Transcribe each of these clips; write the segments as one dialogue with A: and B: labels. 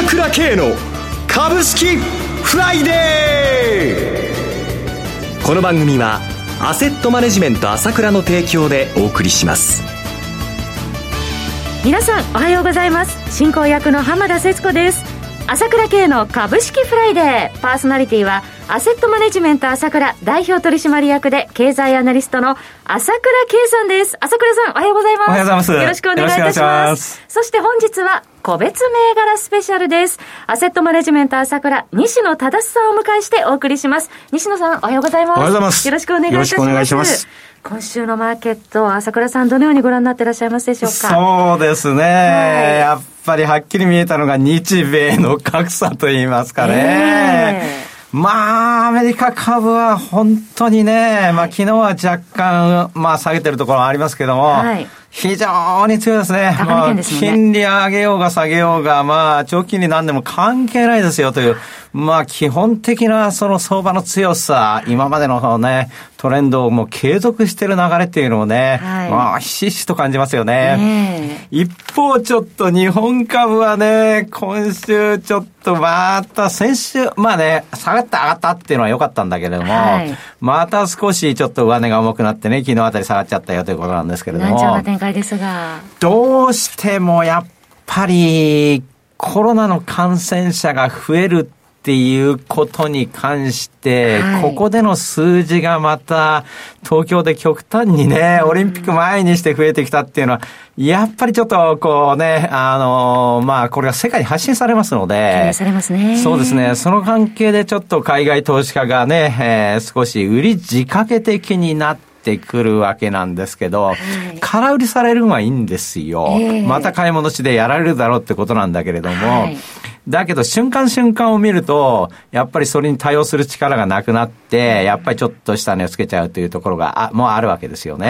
A: 朝倉慶の株式フライデーこの番組はアセットマネジメント朝倉の提供でお送りします
B: 皆さんおはようございます進行役の浜田節子です朝倉慶の株式フライデーパーソナリティはアセットマネジメント朝倉代表取締役で経済アナリストの朝倉慶さんです。朝倉さん、おはようございます。
C: おはようございます。
B: よろしくお願いいたします。ますそして本日は、個別銘柄スペシャルです。アセットマネジメント朝倉、西野忠さんをお迎えしてお送りします。西野さん、おはようございます。お
C: はようございます。
B: よろしくお願いいたします。よろしくお願いします。今週のマーケット、朝倉さん、どのようにご覧になっていらっしゃいますでしょうか？
C: そうですね。はい、やっぱりはっきり見えたのが日米の格差といいますかね。えーまあ、アメリカ株は本当にね、まあ昨日は若干、まあ下げてるところありますけども、はい、非常に強いですね。まあ、金利上げようが下げようが、まあ、長期金利なんでも関係ないですよという、まあ、基本的なその相場の強さ、今までのね、トレンドをもう継続している流れっていうのをね、はい、まあ、ひしひしと感じますよね。ね一方、ちょっと日本株はね、今週ちょっとまた先週、まあね、下がった上がったっていうのは良かったんだけれども、はい、また少しちょっと上値が重くなってね、昨日あたり下がっちゃったよということなんですけれども。
B: ですが。
C: どうしてもやっぱりコロナの感染者が増えるっていうことに関して、はい、ここでの数字がまた東京で極端にね、オリンピック前にして増えてきたっていうのは、やっぱりちょっとこうね、あの、まあこれが世界に発信されますので、
B: されますね。
C: そうですね。その関係でちょっと海外投資家がね、えー、少し売り仕掛け的になって、ってくるわけなんですけど、はい、空売りされるのはいいんですよ、えー、また買い戻しでやられるだろうってことなんだけれども、はい、だけど瞬間瞬間を見ると、やっぱりそれに対応する力がなくなって、やっぱりちょっとした値をつけちゃうというところが、あ、もうあるわけですよね。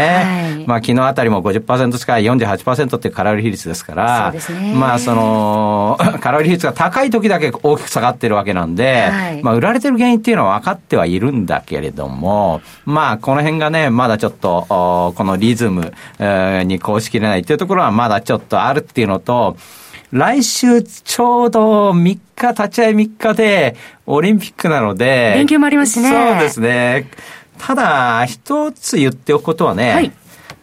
C: はい、まあ昨日あたりも50%近い48%っていう空売り比率ですから、ね、まあその、空売り比率が高い時だけ大きく下がってるわけなんで、はい、まあ売られてる原因っていうのは分かってはいるんだけれども、まあこの辺がね、まだちょっと、このリズムにこうしきれないっていうところはまだちょっとあるっていうのと、来週ちょうど3日、立ち会い3日でオリンピックなので。
B: 連休もありますね。
C: そうですね。ただ、一つ言っておくことはね、はい、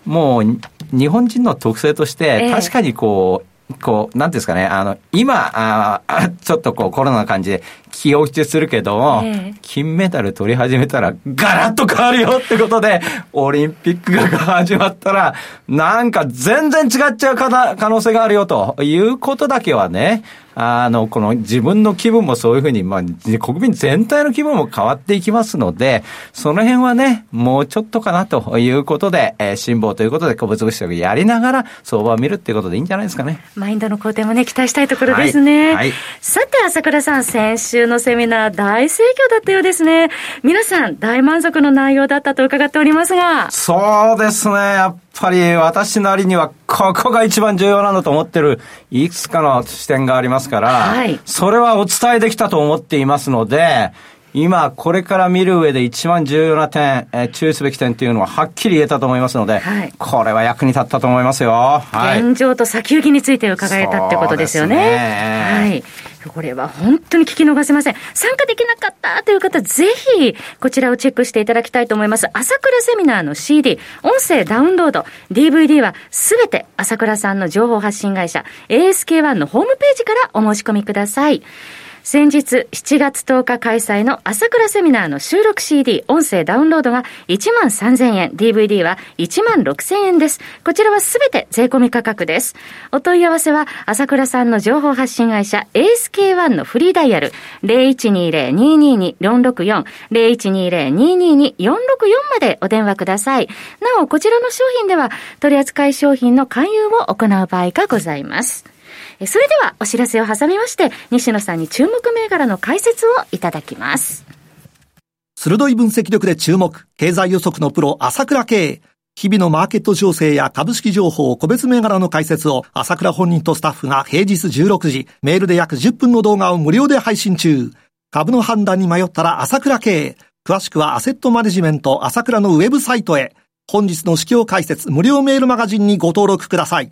C: もう日本人の特性として、確かにこう、こう、なんですかね、あの、今、あちょっとこうコロナの感じで気を落ちするけども、えー、金メダル取り始めたらガラッと変わるよってことで、オリンピックが始まったら、なんか全然違っちゃう可能性があるよということだけはね、あの、この自分の気分もそういうふうに、まあ、国民全体の気分も変わっていきますので、その辺はね、もうちょっとかなということで、えー、辛抱ということで、個別物質をやりながら、相場を見るっていうことでいいんじゃないですかね。
B: マインドの好転もね、期待したいところですね。はい。はい、さて、朝倉さん、先週のセミナー、大盛況だったようですね。皆さん、大満足の内容だったと伺っておりますが。
C: そうですね。やっぱり私なりにはここが一番重要なんだと思ってるいくつかの視点がありますから、はい、それはお伝えできたと思っていますので、今、これから見る上で一番重要な点、えー、注意すべき点っていうのははっきり言えたと思いますので、はい、これは役に立ったと思いますよ。
B: はい、現状と先行きについて伺えたってことですよね。はい。これは本当に聞き逃せません。参加できなかったという方、ぜひ、こちらをチェックしていただきたいと思います。朝倉セミナーの CD、音声ダウンロード、DVD はすべて朝倉さんの情報発信会社、ASK1 のホームページからお申し込みください。先日7月10日開催の朝倉セミナーの収録 CD、音声ダウンロードが1万3000円、DVD は1万6000円です。こちらはすべて税込み価格です。お問い合わせは朝倉さんの情報発信会社 ASK1 のフリーダイヤル0120-222-464 0120-222-464までお電話ください。なお、こちらの商品では取扱い商品の勧誘を行う場合がございます。それではお知らせを挟みまして、西野さんに注目銘柄の解説をいただきます。
D: 鋭い分析力で注目、経済予測のプロ、朝倉慶。日々のマーケット情勢や株式情報、個別銘柄の解説を朝倉本人とスタッフが平日16時、メールで約10分の動画を無料で配信中。株の判断に迷ったら朝倉慶。詳しくはアセットマネジメント朝倉のウェブサイトへ。本日の市況解説無料メールマガジンにご登録ください。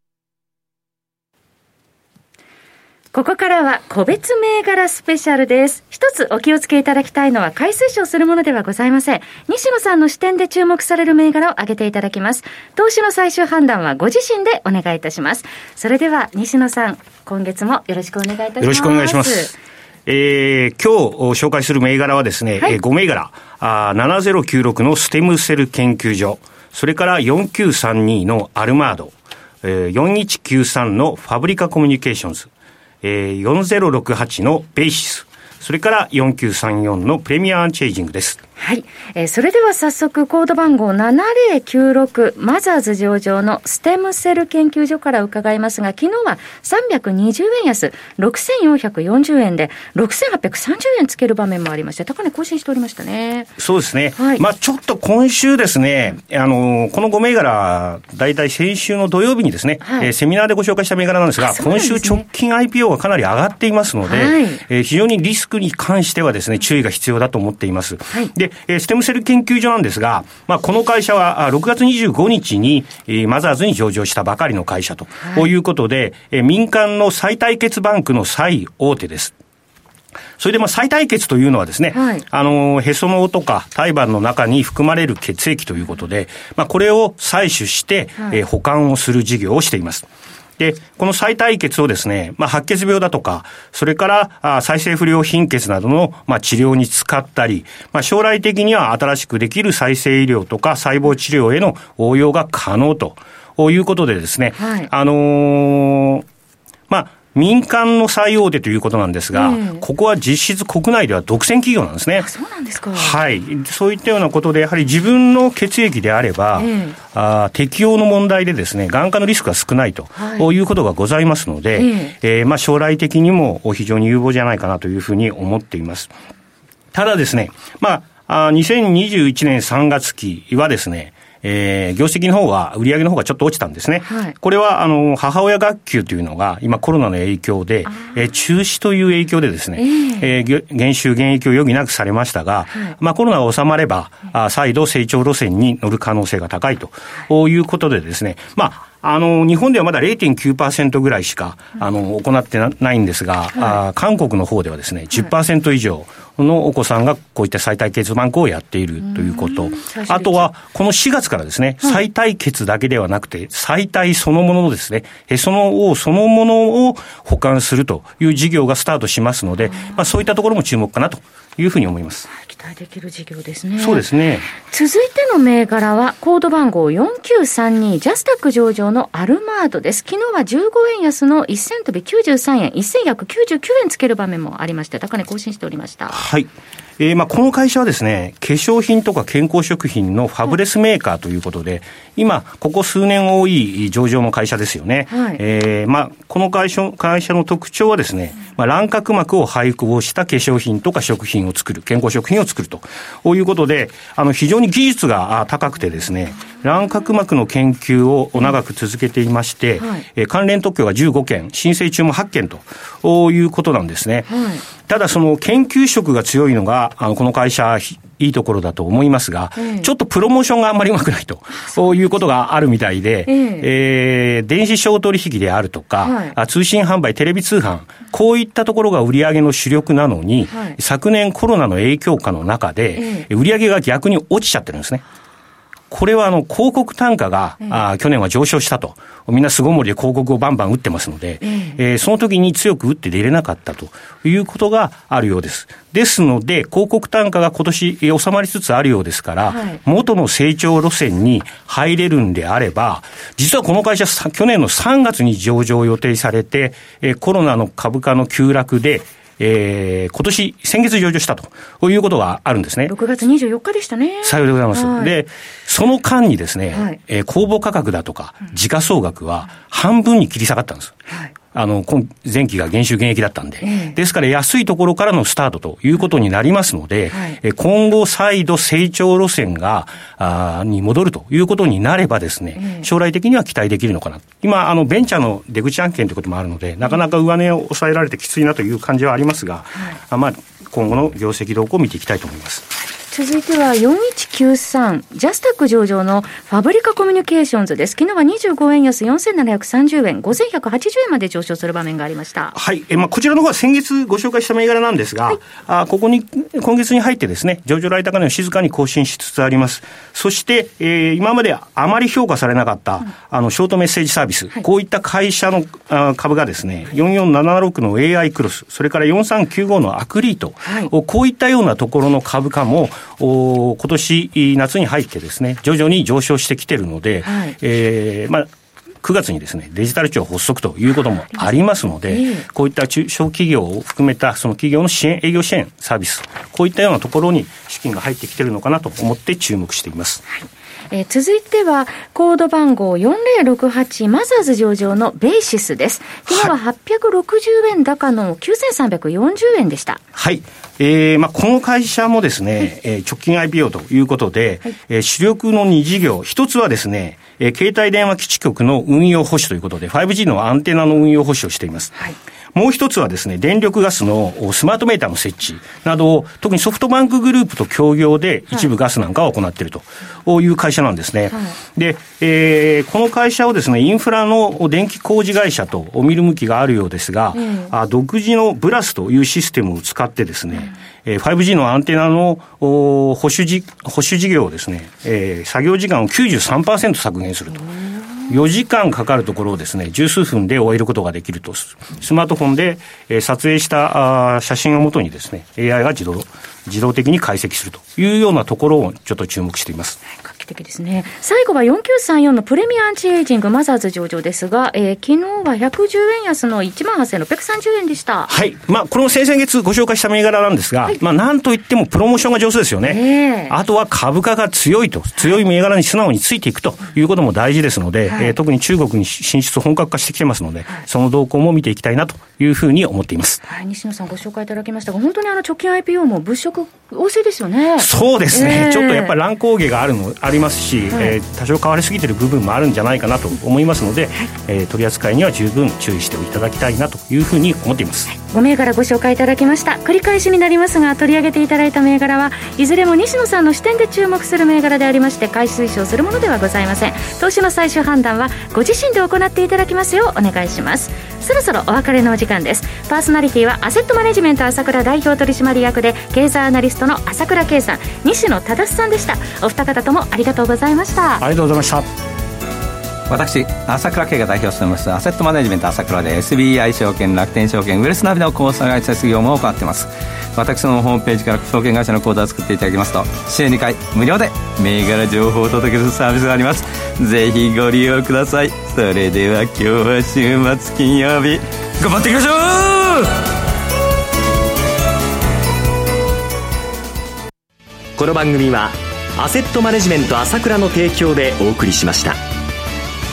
B: ここからは個別銘柄スペシャルです。一つお気をつけいただきたいのは買い推奨するものではございません。西野さんの視点で注目される銘柄を挙げていただきます。投資の最終判断はご自身でお願いいたします。それでは西野さん、今月もよろしくお願いいたします。
E: よろしくお願いします。えー、今日紹介する銘柄はですね、はい、5銘柄、あ7096のステムセル研究所、それから4932のアルマード、えー、4193のファブリカコミュニケーションズ、えー、4068のベーシス、それから4934のプレミアアンチェイジングです。
B: はい。えー、それでは早速、コード番号7096、マザーズ上場のステムセル研究所から伺いますが、昨日は320円安、6440円で、6830円つける場面もありまして、高値更新しておりましたね。
E: そうですね。はい。まあちょっと今週ですね、あの、この5銘柄、大体先週の土曜日にですね、はい、えー、セミナーでご紹介した銘柄なんですが、すね、今週直近 IPO がかなり上がっていますので、はい、えー、非常にリスクに関してはですね、注意が必要だと思っています。はい。で、えステムセル研究所なんですが、まあ、この会社は6月25日に、えマザーズに上場したばかりの会社と、はい、いうことで、え民間の再対決バンクの最大手です。それでまあ再対決というのはですね、はい、あの、へその緒とか胎盤の中に含まれる血液ということで、まあこれを採取して、はい、え保管をする事業をしています。で、この再対血をですね、まあ、白血病だとか、それから、あ再生不良貧血などの、まあ、治療に使ったり、まあ、将来的には新しくできる再生医療とか細胞治療への応用が可能ということでですね、はい、あのー、まあ、民間の最大手ということなんですが、えー、ここは実質国内では独占企業なんですね。
B: そうなんですか。
E: はい。そういったようなことで、やはり自分の血液であれば、えー、あ適用の問題でですね、眼科のリスクが少ないと、はい、いうことがございますので、えー、えー、まあ将来的にも非常に有望じゃないかなというふうに思っています。ただですね、まあ、あ2021年3月期はですね、えー、業績の方は、売上の方がちょっと落ちたんですね。はい、これは、あの、母親学級というのが、今コロナの影響で、えー、中止という影響でですね、えー、えー、減収減益を余儀なくされましたが、はい、まあコロナが収まれば、あ再度成長路線に乗る可能性が高いということでですね、まあ、あの、日本ではまだ0.9%ぐらいしか、あの、行ってないんですが、はい、あ韓国の方ではですね、10%以上のお子さんがこういった再体血バンクをやっているということ。あとは、この4月からですね、再体血だけではなくて、再体そのもののですね、へその緒そのものを保管するという事業がスタートしますので、まあそういったところも注目かなというふうに思います。
B: 期待できる事業ですね。
E: そうですね。
B: 続いての銘柄は、コード番号4932、ジャスタック上場のアルマードです。昨日は15円安の1000飛び93円、1199円つける場面もありまして、高値更新しておりました。
E: はい。えー、まあこの会社はですね、化粧品とか健康食品のファブレスメーカーということで、今、ここ数年多い上場の会社ですよね。はい、えー、まあこの会社会社の特徴はですね、まあ、卵殻膜を配合した化粧品とか食品を作る、健康食品を作るということで、あの非常に技術が高くてですね、卵殻膜の研究を長く続けていまして、はい、関連特許が15件、申請中も8件ということなんですね。はい、ただその研究職が強いのが、あのこの会社、いいところだと思いますが、えー、ちょっとプロモーションがあんまりうまくないと、そういうことがあるみたいで、えー、えー、電子商取引であるとか、はい、通信販売、テレビ通販、こういったところが売り上げの主力なのに、はい、昨年コロナの影響下の中で、売り上げが逆に落ちちゃってるんですね。これはあの広告単価が、えあ去年は上昇したと。みんな巣ごもりで広告をバンバン打ってますので、ええー、その時に強く打って出れなかったということがあるようです。ですので、広告単価が今年収まりつつあるようですから、はい、元の成長路線に入れるんであれば、実はこの会社、去年の3月に上場を予定されて、えコロナの株価の急落で、えー、今年、先月上場したということがあるんですね。
B: 6月24日でしたね。
E: さようでございます。はい、で、その間にですね、はい、えー、公募価格だとか、時価総額は半分に切り下がったんです。はいあの、前期が減収減益だったんで、えー、ですから安いところからのスタートということになりますので、はい、今後再度成長路線が、あに戻るということになればですね、将来的には期待できるのかな。今、あの、ベンチャーの出口案件ということもあるので、なかなか上値を抑えられてきついなという感じはありますが、はい、まあ、今後の業績動向を見ていきたいと思います。
B: 続いては4193、ジャスタック上場のファブリカコミュニケーションズです。昨日は25円安4730円、5180円まで上昇する場面がありました。
E: はい。え、まあ、こちらの方は先月ご紹介した銘柄なんですが、はい、あここに、今月に入ってですね、上場来高値を静かに更新しつつあります。そして、えー、今まであまり評価されなかった、うん、あの、ショートメッセージサービス、はい、こういった会社のあ株がですね、4476の AI クロス、それから4395のアクリート、はい、こういったようなところの株価も、お今年夏に入ってですね、徐々に上昇してきてるので、はい、えー、まあ、9月にですね、デジタル庁発足ということもありますので、こういった中小企業を含めたその企業の支援、営業支援サービス、こういったようなところに資金が入ってきてるのかなと思って注目しています。はい
B: えー、続いては、コード番号4068マザーズ上場のベーシスです。昨日は860円高の9340円でした。
E: はい。えー、まあ、この会社もですね、えー、直近 IPO ということで、はい、えー、主力の2事業、一つはですね、えー、携帯電話基地局の運用保守ということで、5G のアンテナの運用保守をしています。はいもう一つはですね、電力ガスのスマートメーターの設置などを、特にソフトバンクグループと協業で一部ガスなんかを行っているという会社なんですね。はい、で、えー、この会社をですね、インフラの電気工事会社と見る向きがあるようですが、あ独自のブラスというシステムを使ってですね、えー、5G のアンテナの保守じ保守事業をですね、えー、作業時間を93%削減すると。4時間かかるところをですね、十数分で終えることができると。スマートフォンで、えー、撮影したあ写真をもとにですね、AI が自動、自動的に解析するというようなところをちょっと注目しています。
B: 的ですね。最後は4934のプレミアアンチエイジングマザーズ上場ですが、えー、昨日は110円安の1万8630円でした。
E: はい。まあ、この先々月ご紹介した銘柄なんですが、はい、まあ、なんといってもプロモーションが上手ですよね。えー、あとは株価が強いと、強い銘柄に素直についていくということも大事ですので、はい、えー、特に中国に進出本格化してきてますので、はい、その動向も見ていきたいなというふうに思っています。
B: はい、西野さんご紹介いただきましたが、本当にあの直近 IPO も物色旺盛ですよね。
E: そうですね。えー、ちょっとやっぱり乱高下があるの、ありますし、はい、えー、多少変わりすぎてる部分もあるんじゃないかなと思いますので、はい、えー、取り扱いには十分注意していただきたいなというふうに思っています。
B: 5銘柄ご紹介いただきました。繰り返しになりますが、取り上げていただいた銘柄はいずれも西野さんの視点で注目する銘柄でありまして、買い推奨するものではございません。投資の最終判断はご自身で行っていただきますようお願いします。そろそろお別れのお時間です。パーソナリティはアセットマネジメント朝倉代表取締役で経済アナリストの朝倉圭さん、西野忠さんでした。お二方ともありがとうございました。
E: ありがとうございました。
C: 私、朝倉慶が代表しておりますアセットマネジメント朝倉で SBI 証券、楽天証券、ウェルスナビの口座開設業務を行っています。私のホームページから証券会社の口座を作っていただきますと、週2回無料で銘柄情報をお届けするサービスがあります。ぜひご利用ください。それでは今日は週末金曜日、頑張っていきましょ
A: うこの番組はアセットマネジメント朝倉の提供でお送りしました